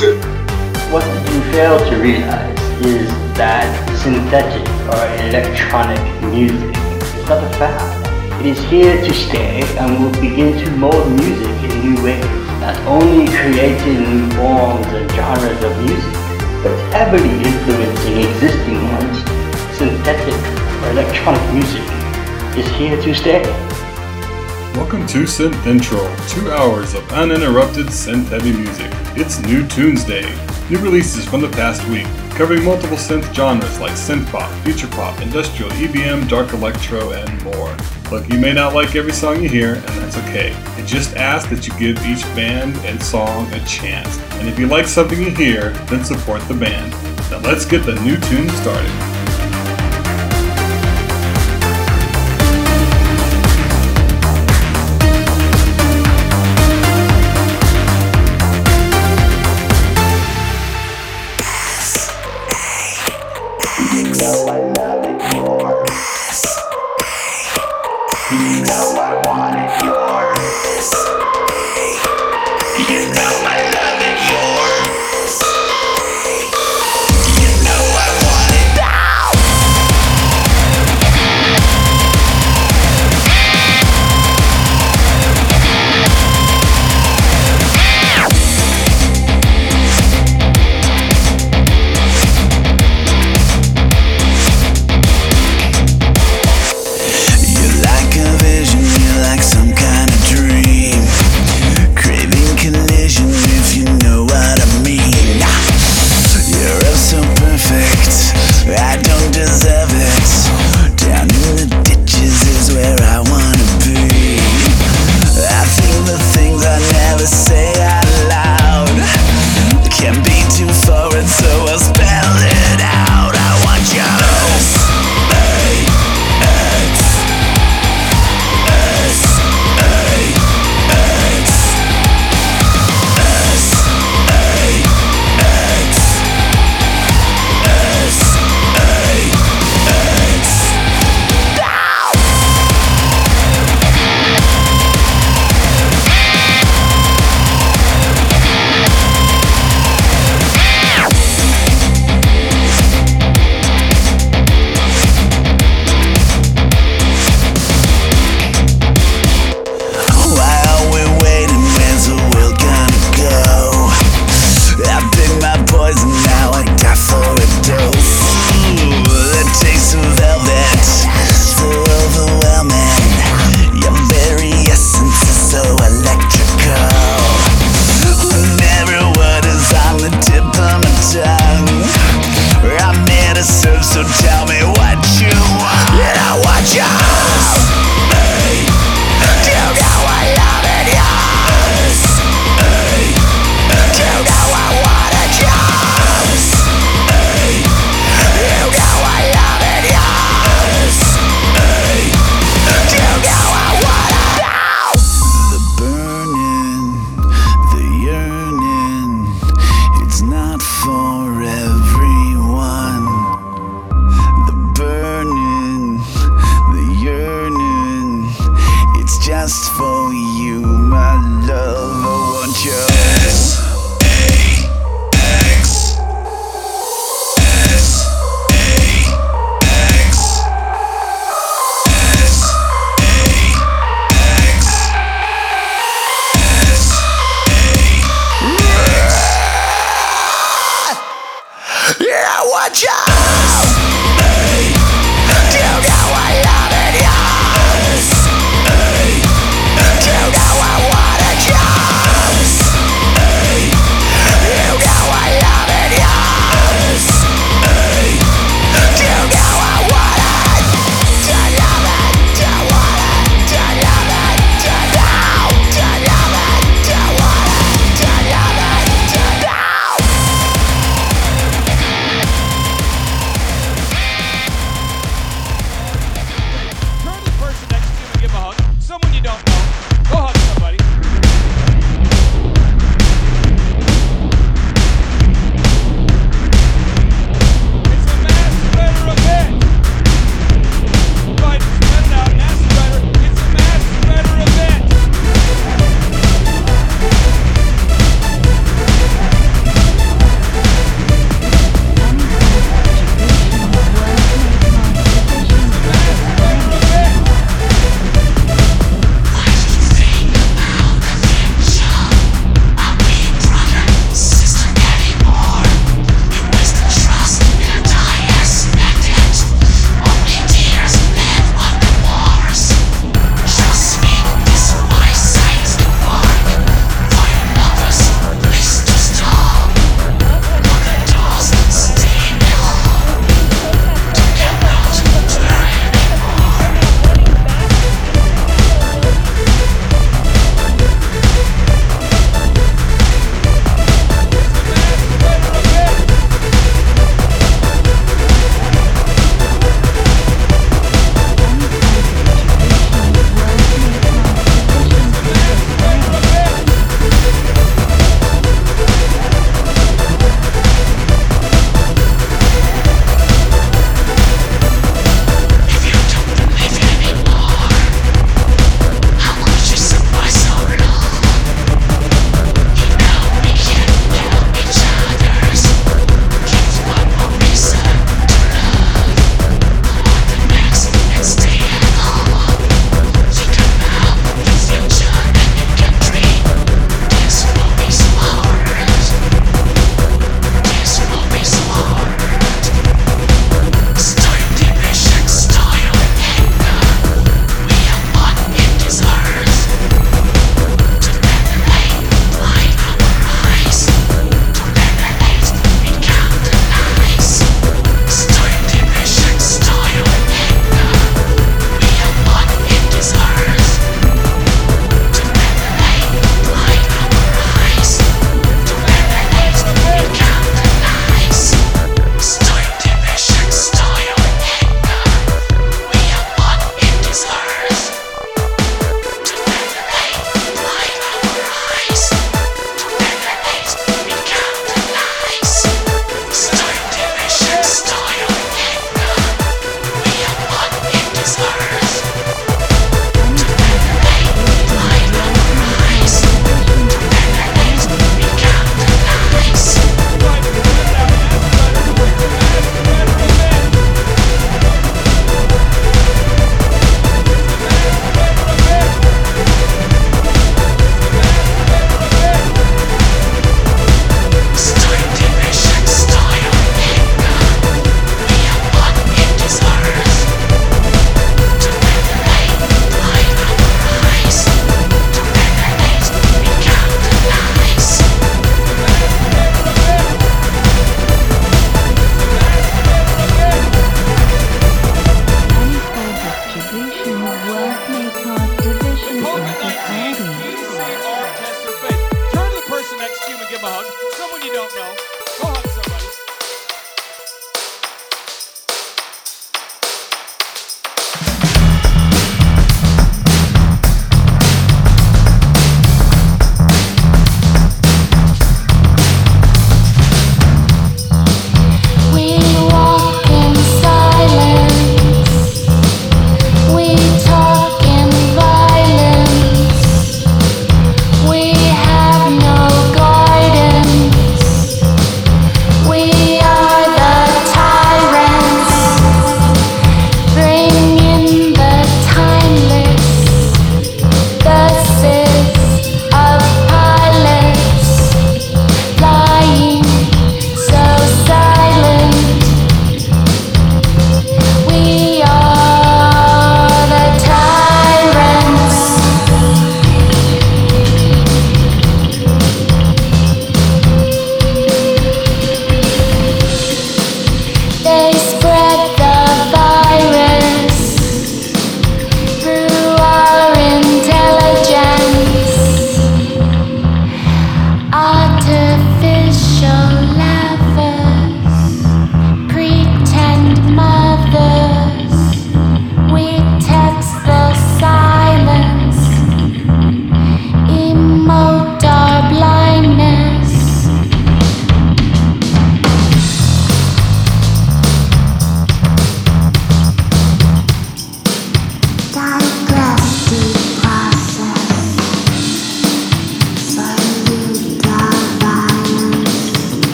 What you fail to realize is that synthetic or electronic music is not a fad. It is here to stay and will begin to mold music in new ways, not only creating new forms and genres of music, but heavily influencing existing ones. Synthetic or electronic music is here to stay. Welcome to Synth Intro, two hours of uninterrupted synth heavy music. It's New Tunes Day. New releases from the past week, covering multiple synth genres like synth pop, future pop, industrial, EBM, dark electro, and more. Look, you may not like every song you hear, and that's okay. I just ask that you give each band and song a chance. And if you like something you hear, then support the band. Now let's get the new tune started.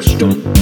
So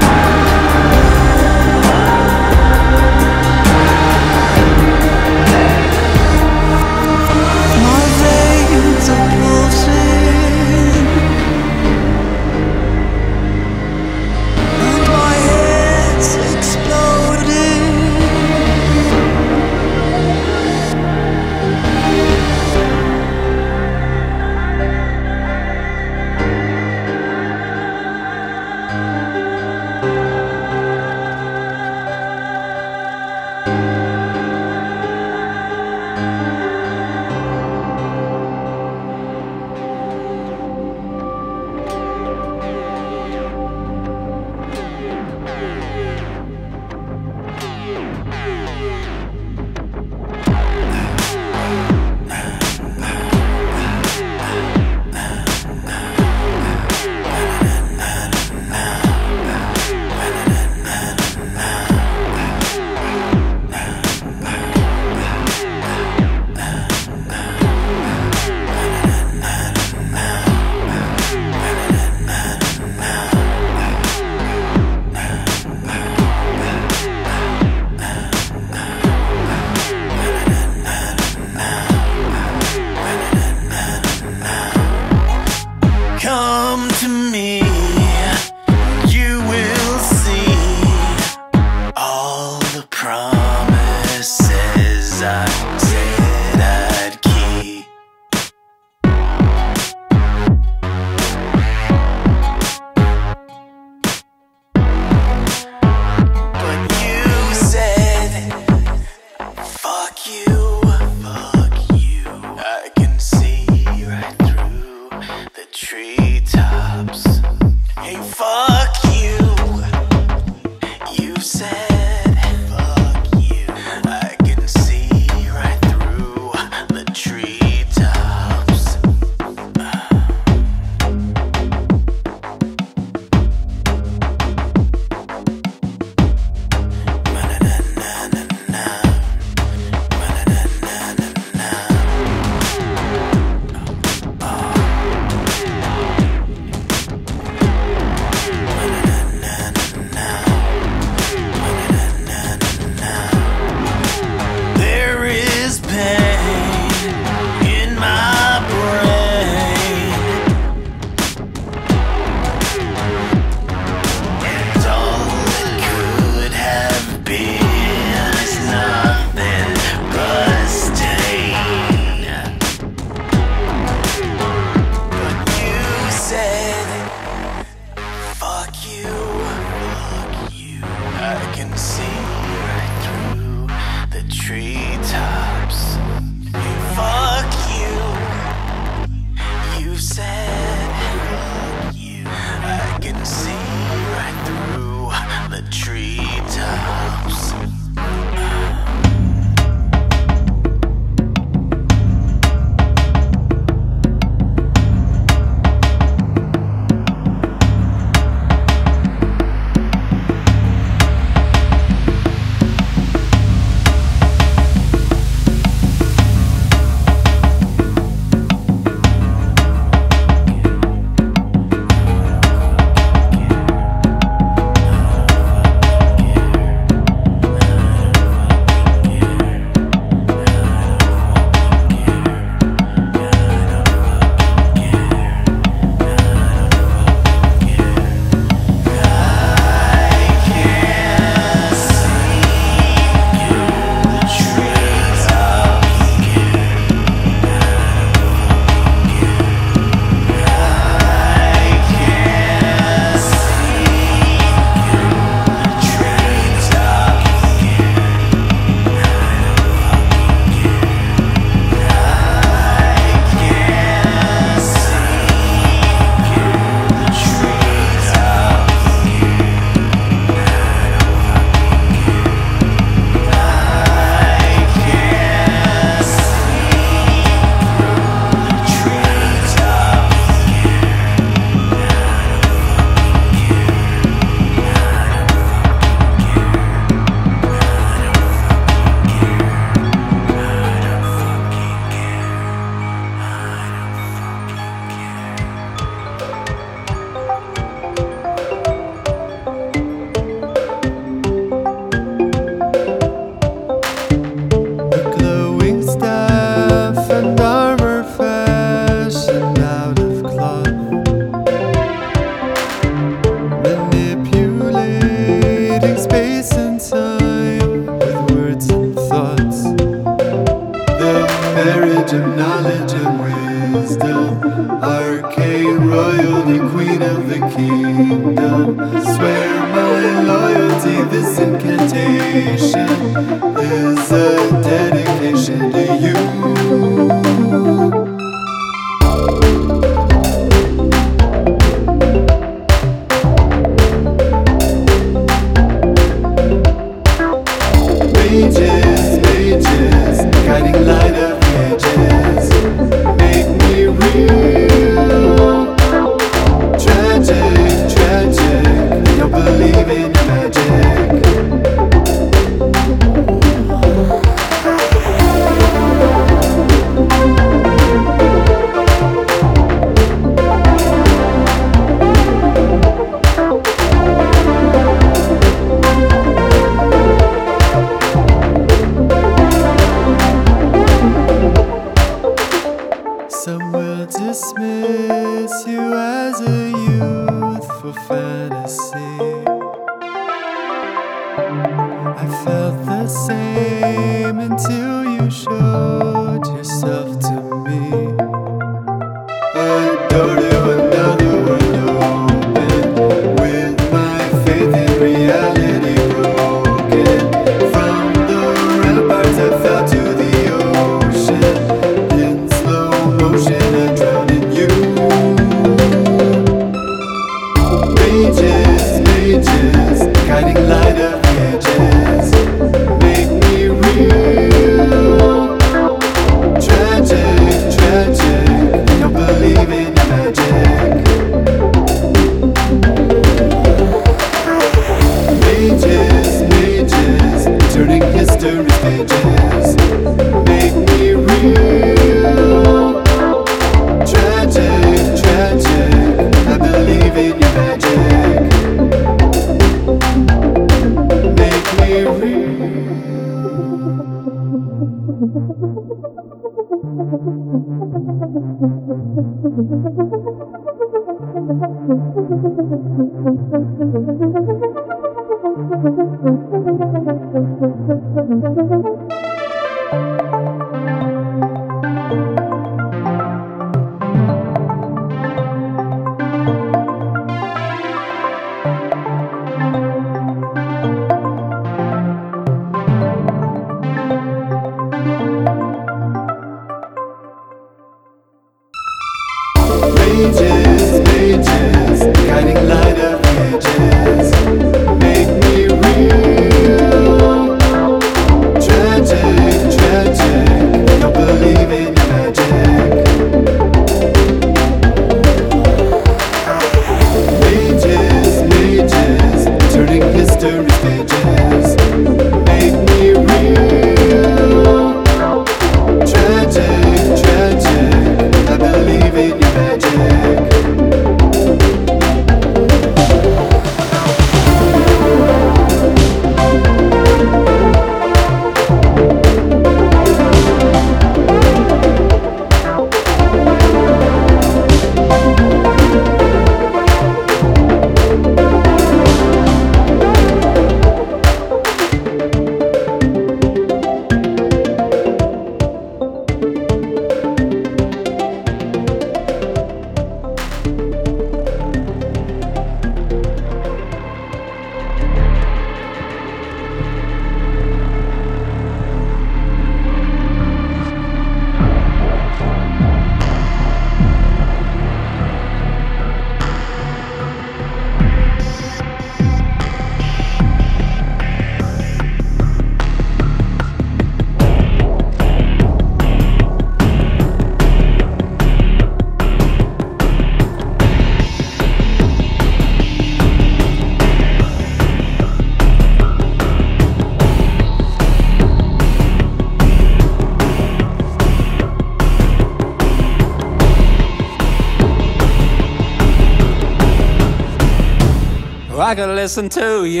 could listen to you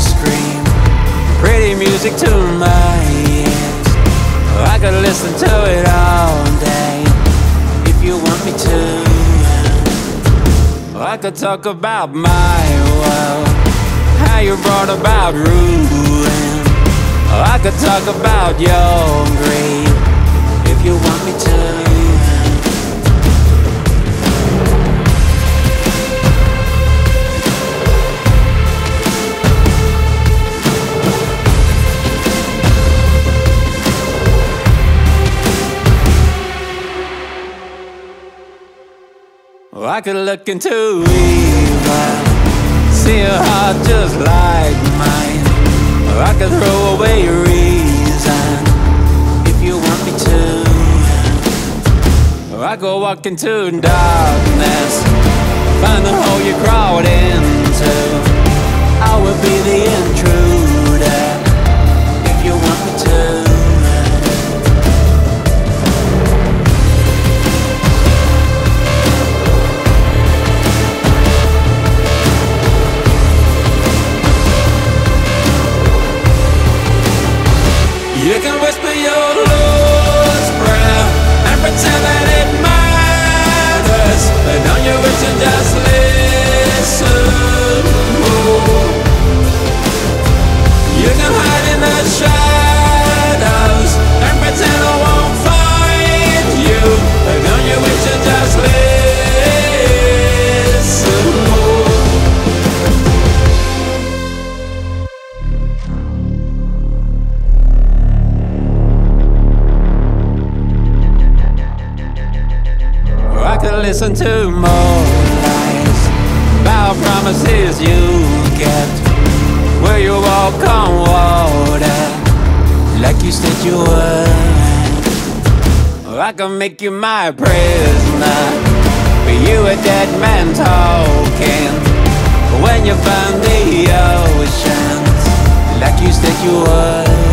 scream pretty music to my ears. I could listen to it all day if you want me to. I could talk about my world, how you brought about ruin. I could talk about your greed if you want me to. I could look into evil, see a heart just like mine. Or I could throw away your reason if you want me to. Or I could walk into darkness, find the hole you crawled into. I will be the intruder listen to more lies about promises you kept. Where you walk on water like you said you would. I could make you my prisoner, but you a dead man talking. When you find the oceans like you said you would.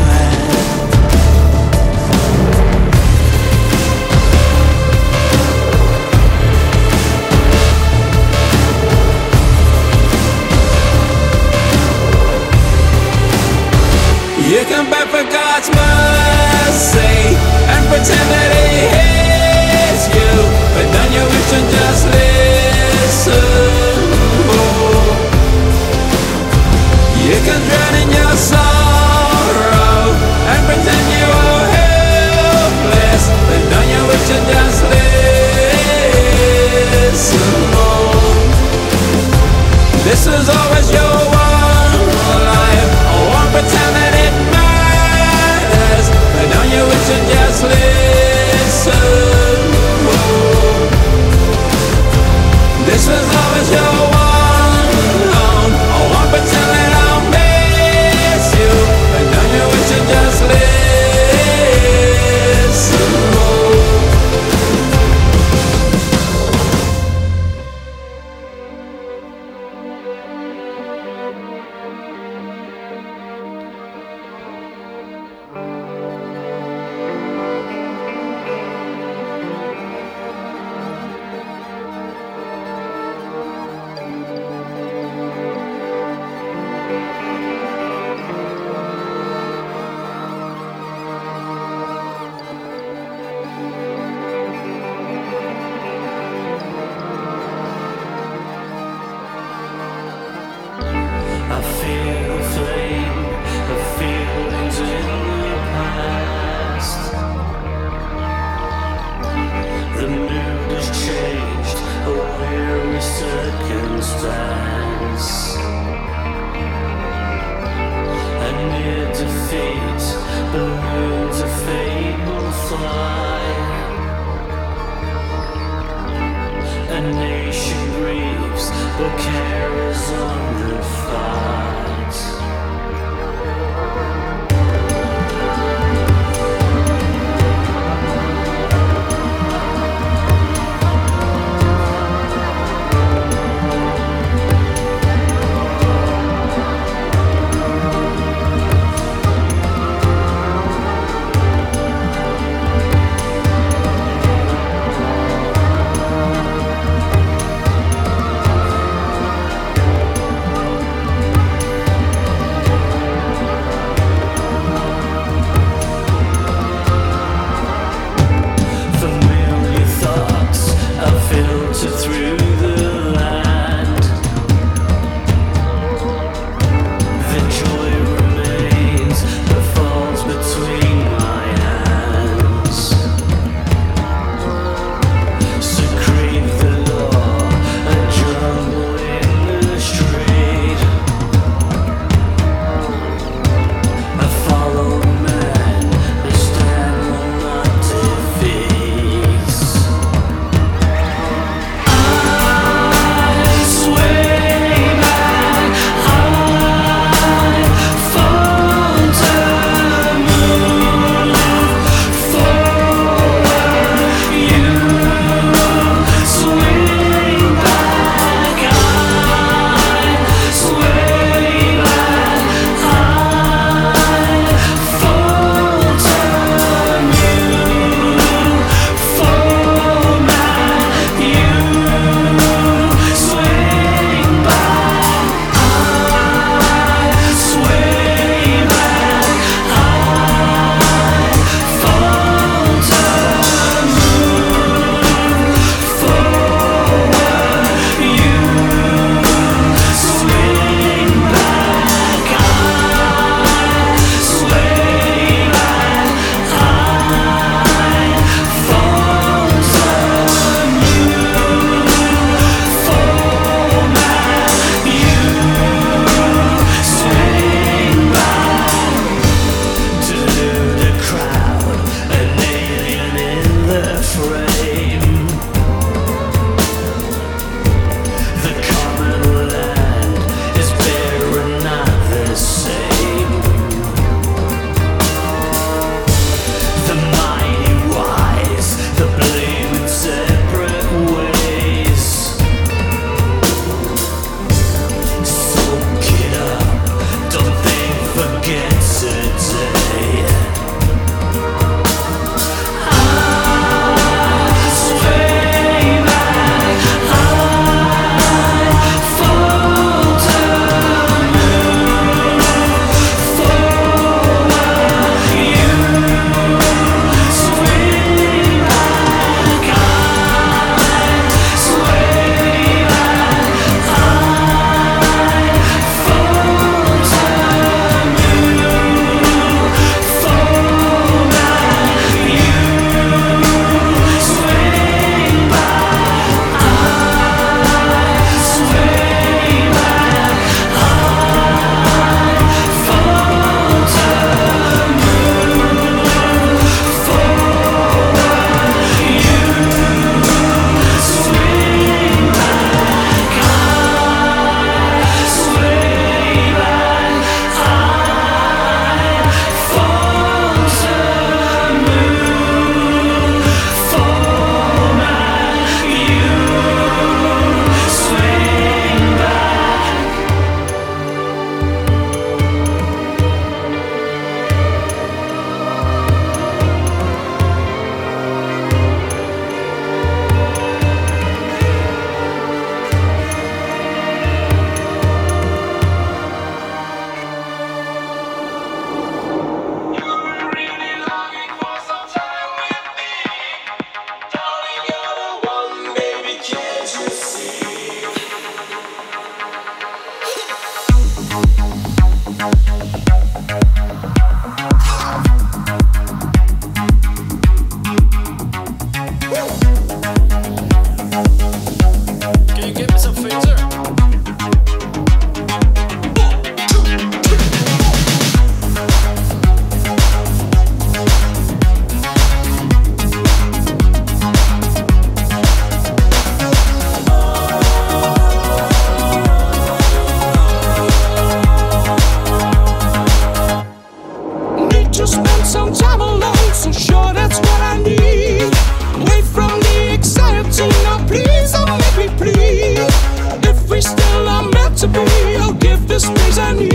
to be. Oh, give the space I need.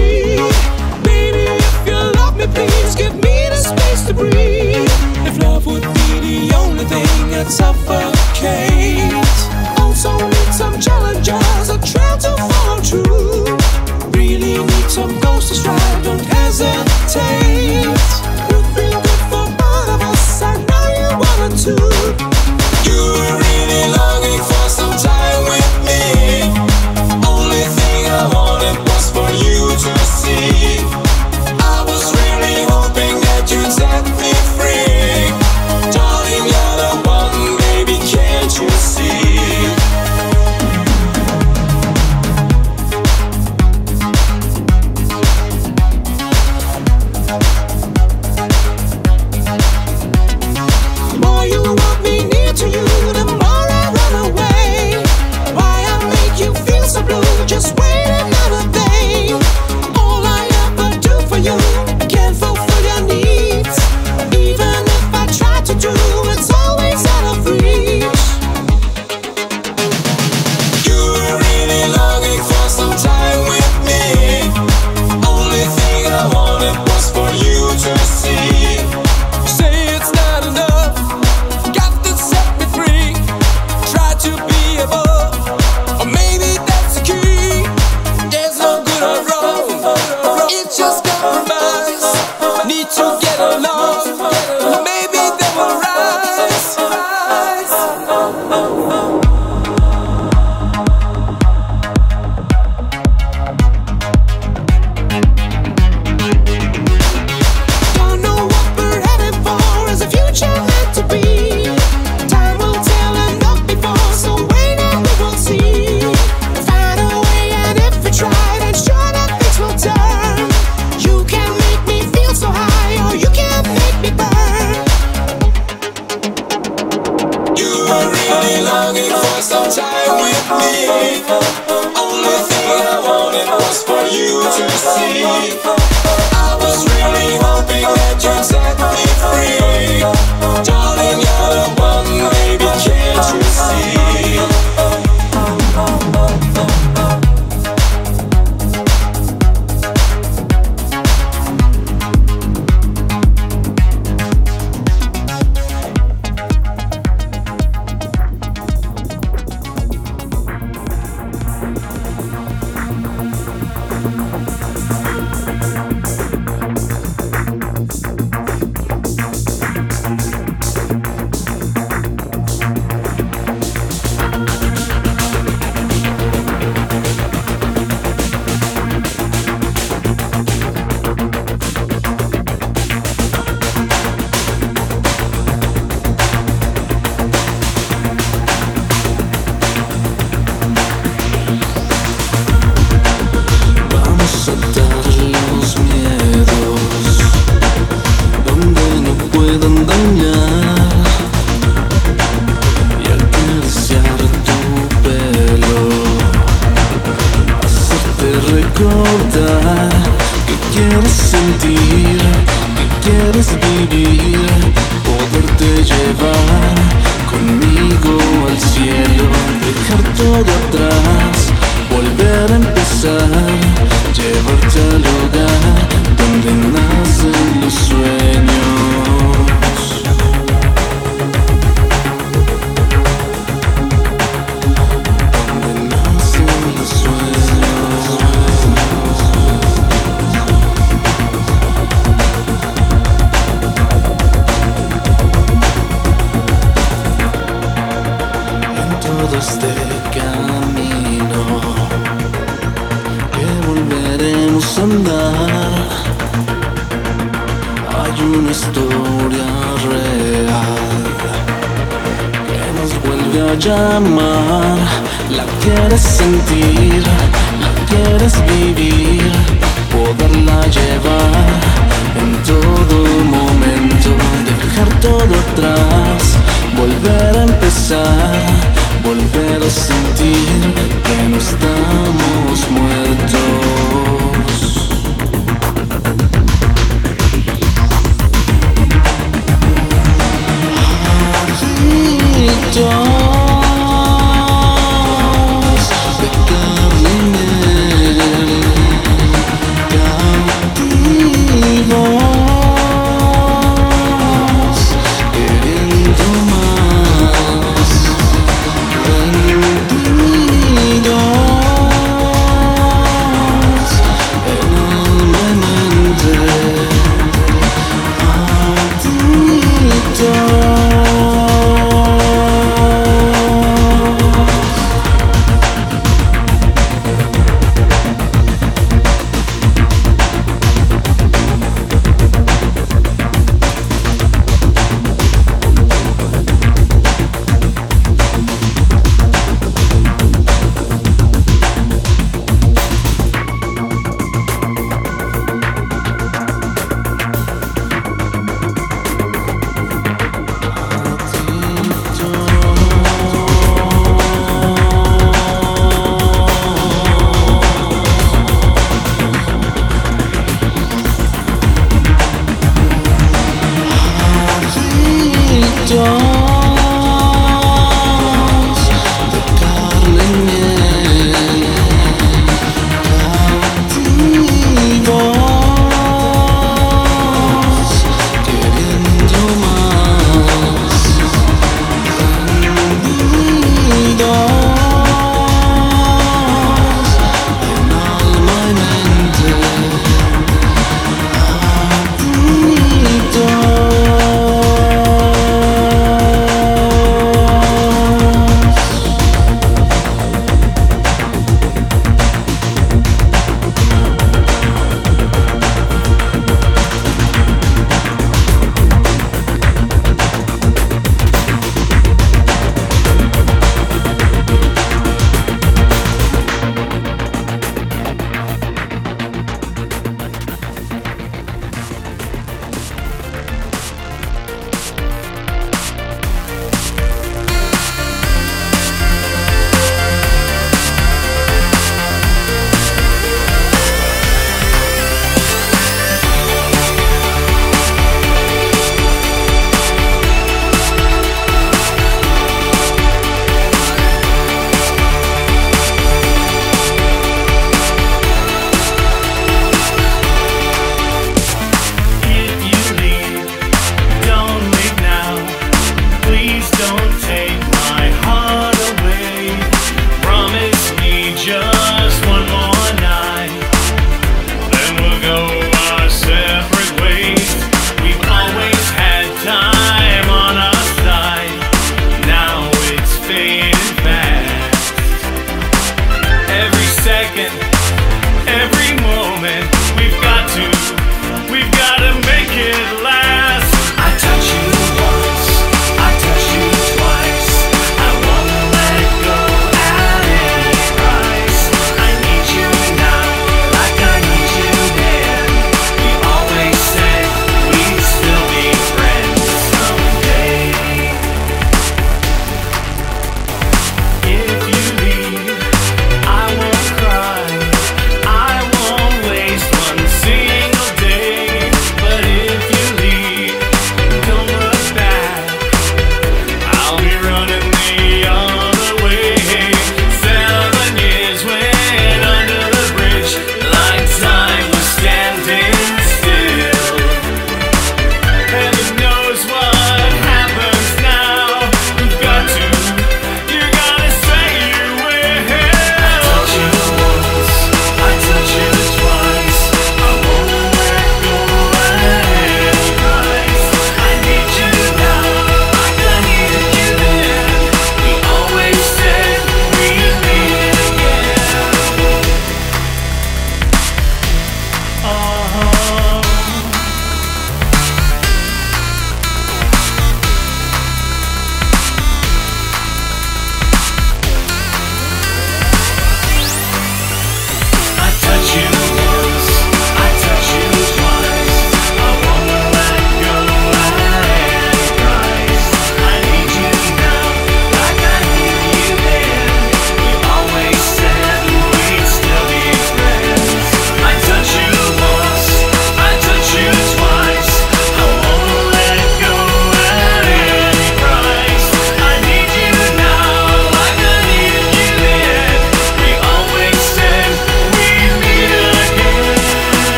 Baby, if you love me, please give me the space to breathe. If love would be the only thing that suffocates, also need some challenges. I try to follow through. Really need some ghosts to strike. Don't hesitate.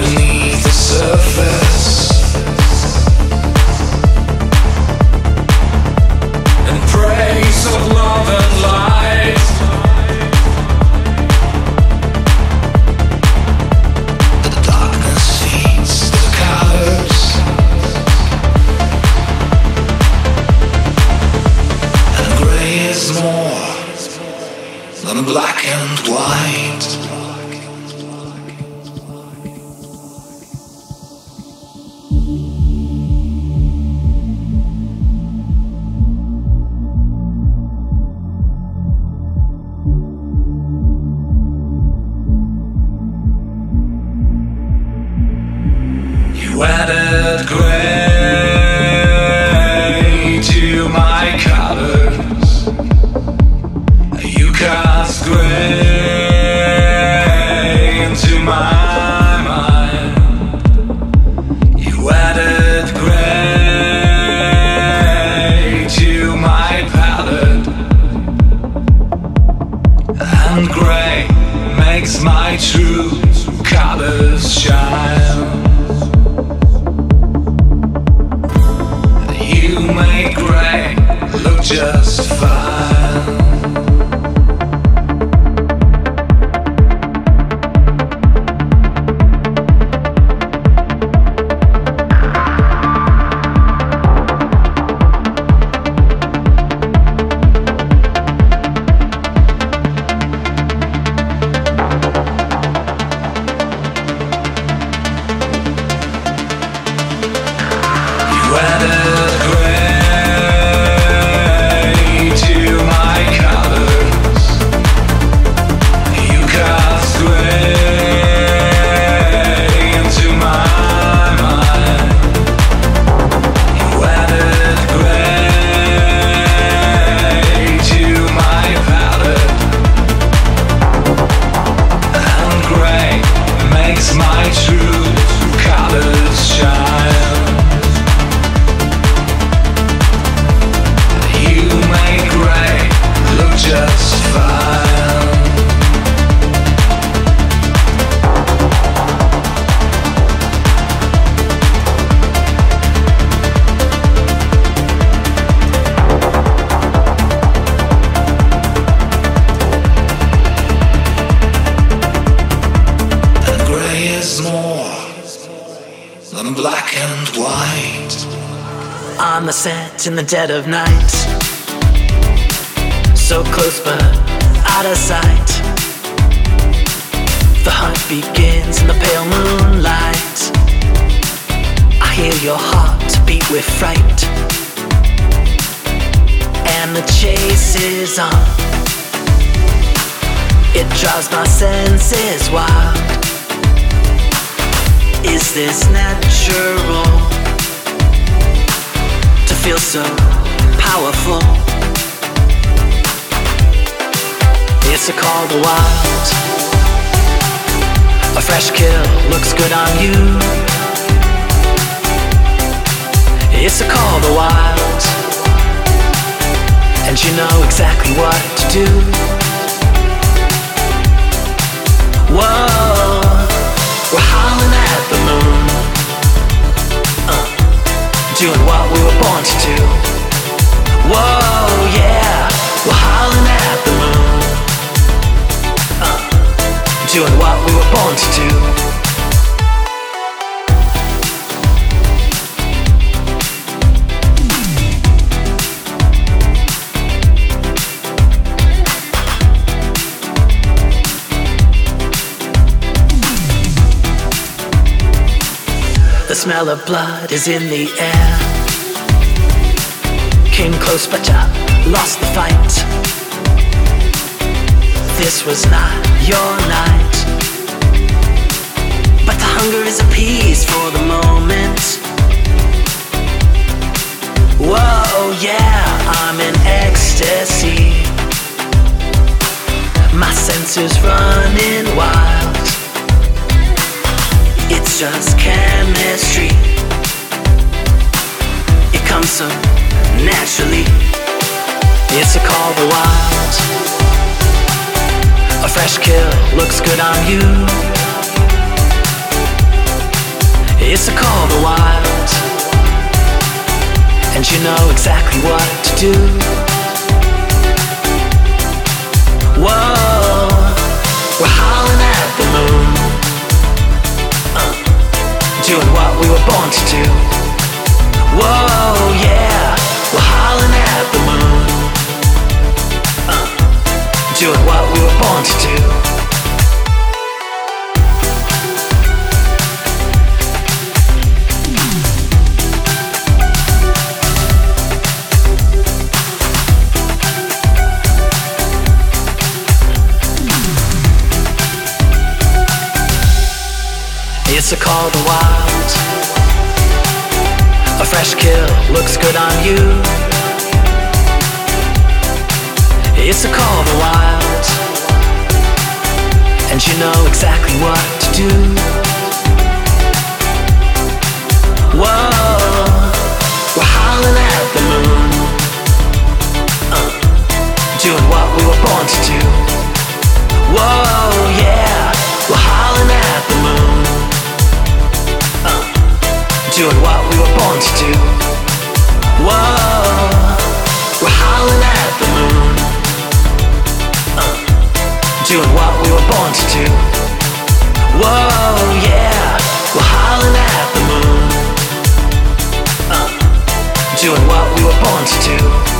beneath the surface. In the dead of night. So close but out of sight. The hunt begins in the pale moonlight. I hear your heart beat with fright. And the chase is on. It drives my senses wild. Is this natural? Feel so powerful. It's a call to wild. A fresh kill looks good on you. It's a call to wild. And you know exactly what to do. Whoa, doing what we were born to do. Whoa, yeah, we're howling at the moon. Uh, doing what we were born to do. Smell of blood is in the air. Came close, but ya lost the fight. This was not your night. But the hunger is appeased for the moment. Whoa, yeah, I'm in ecstasy. My senses running wild. Just chemistry. It comes so naturally. It's a call to wild. A fresh kill looks good on you. It's a call to wild. And you know exactly what to do. Born to do. Whoa, yeah, we're howling at the moon. Uh, doing what we were born to do. It's a call to wild. A fresh kill looks good on you. It's a call of the wild, and you know exactly what to do. Whoa, we're howling at the moon, uh, doing what we were born to do. Whoa, yeah, doing what we were born to do. Whoa, we're howling at the moon, uh, doing what we were born to do. Whoa, yeah, we're howling at the moon, uh, doing what we were born to do.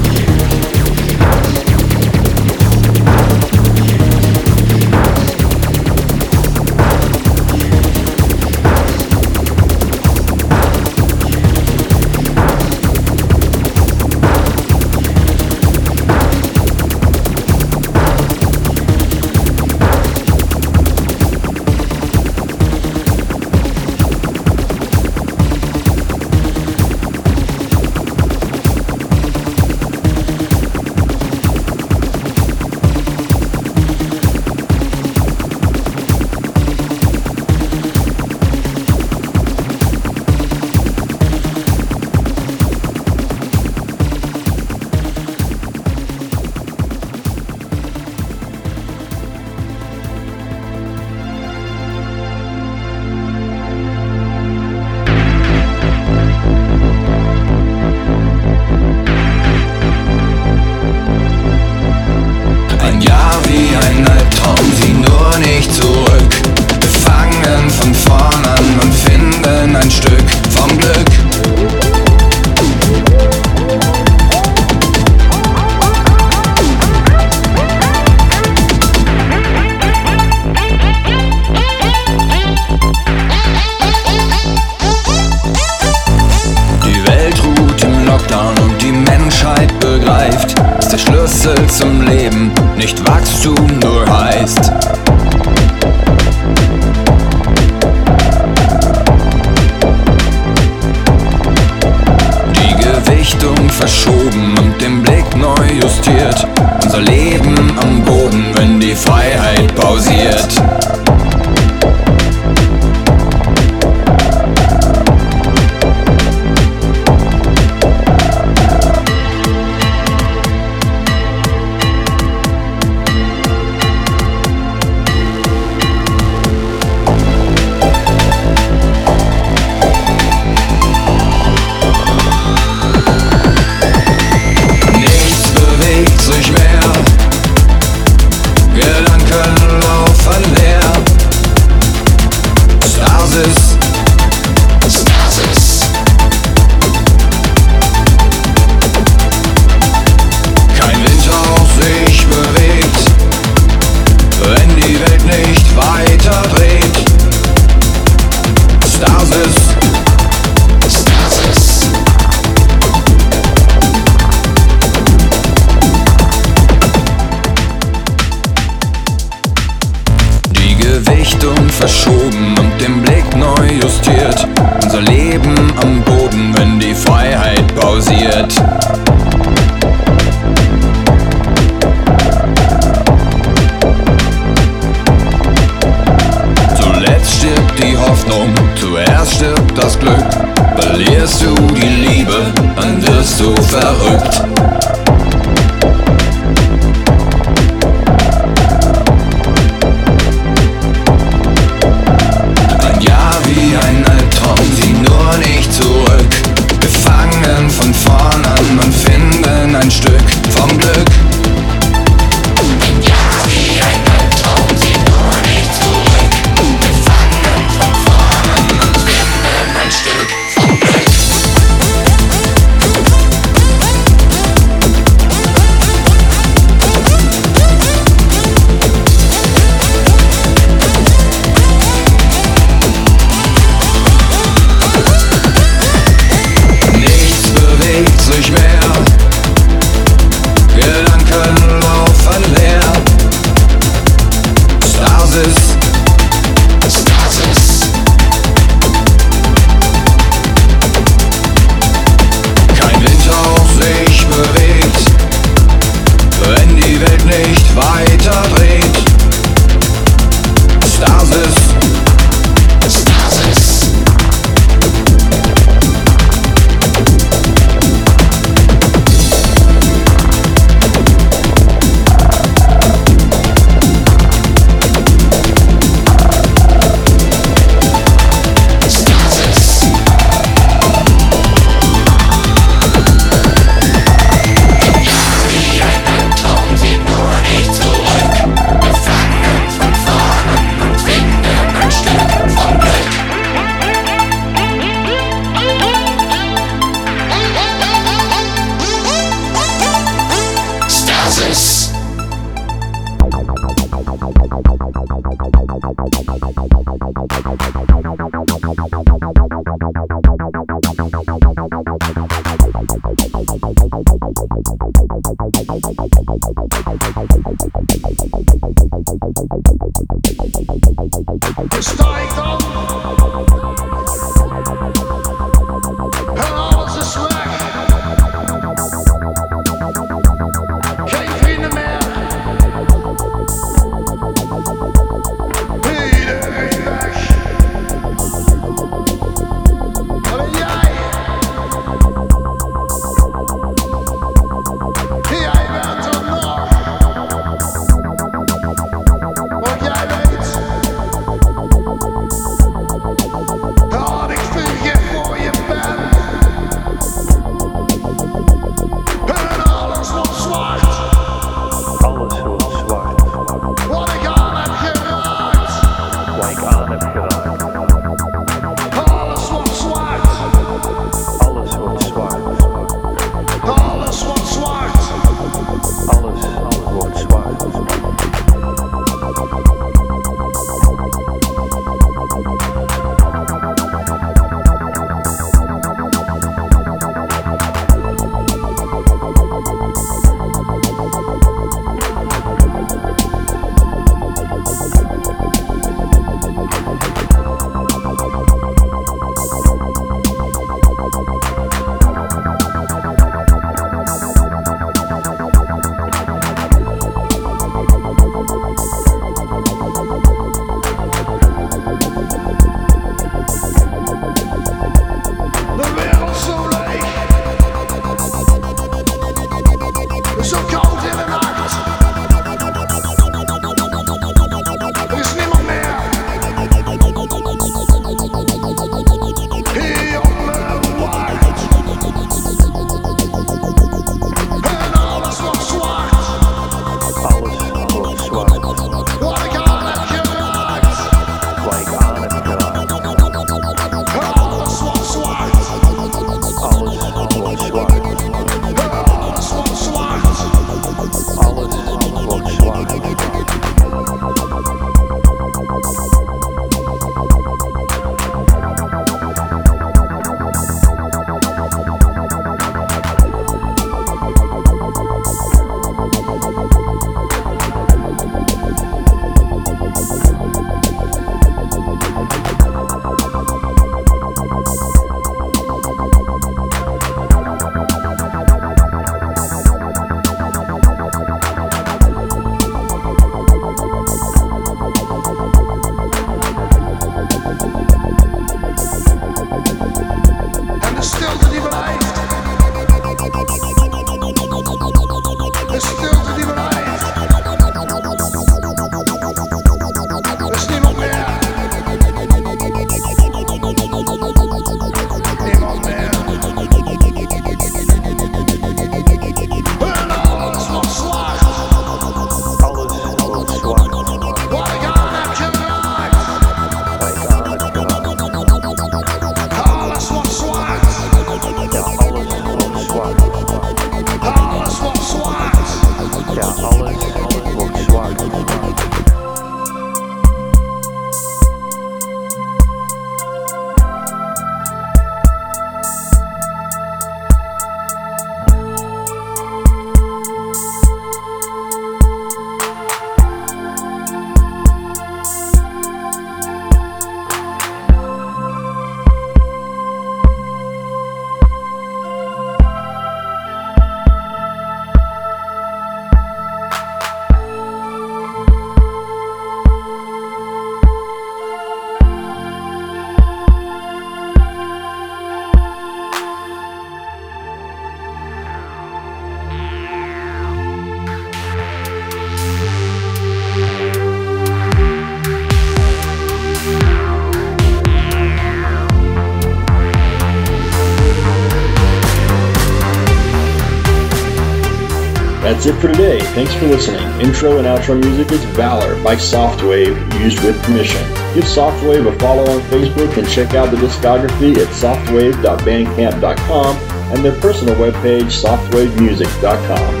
That's it for today. Thanks for listening. Intro and outro music is Valor by Softwave, used with permission. Give Softwave a follow on Facebook and check out the discography at softwave.bandcamp.com and their personal webpage, softwavemusic.com.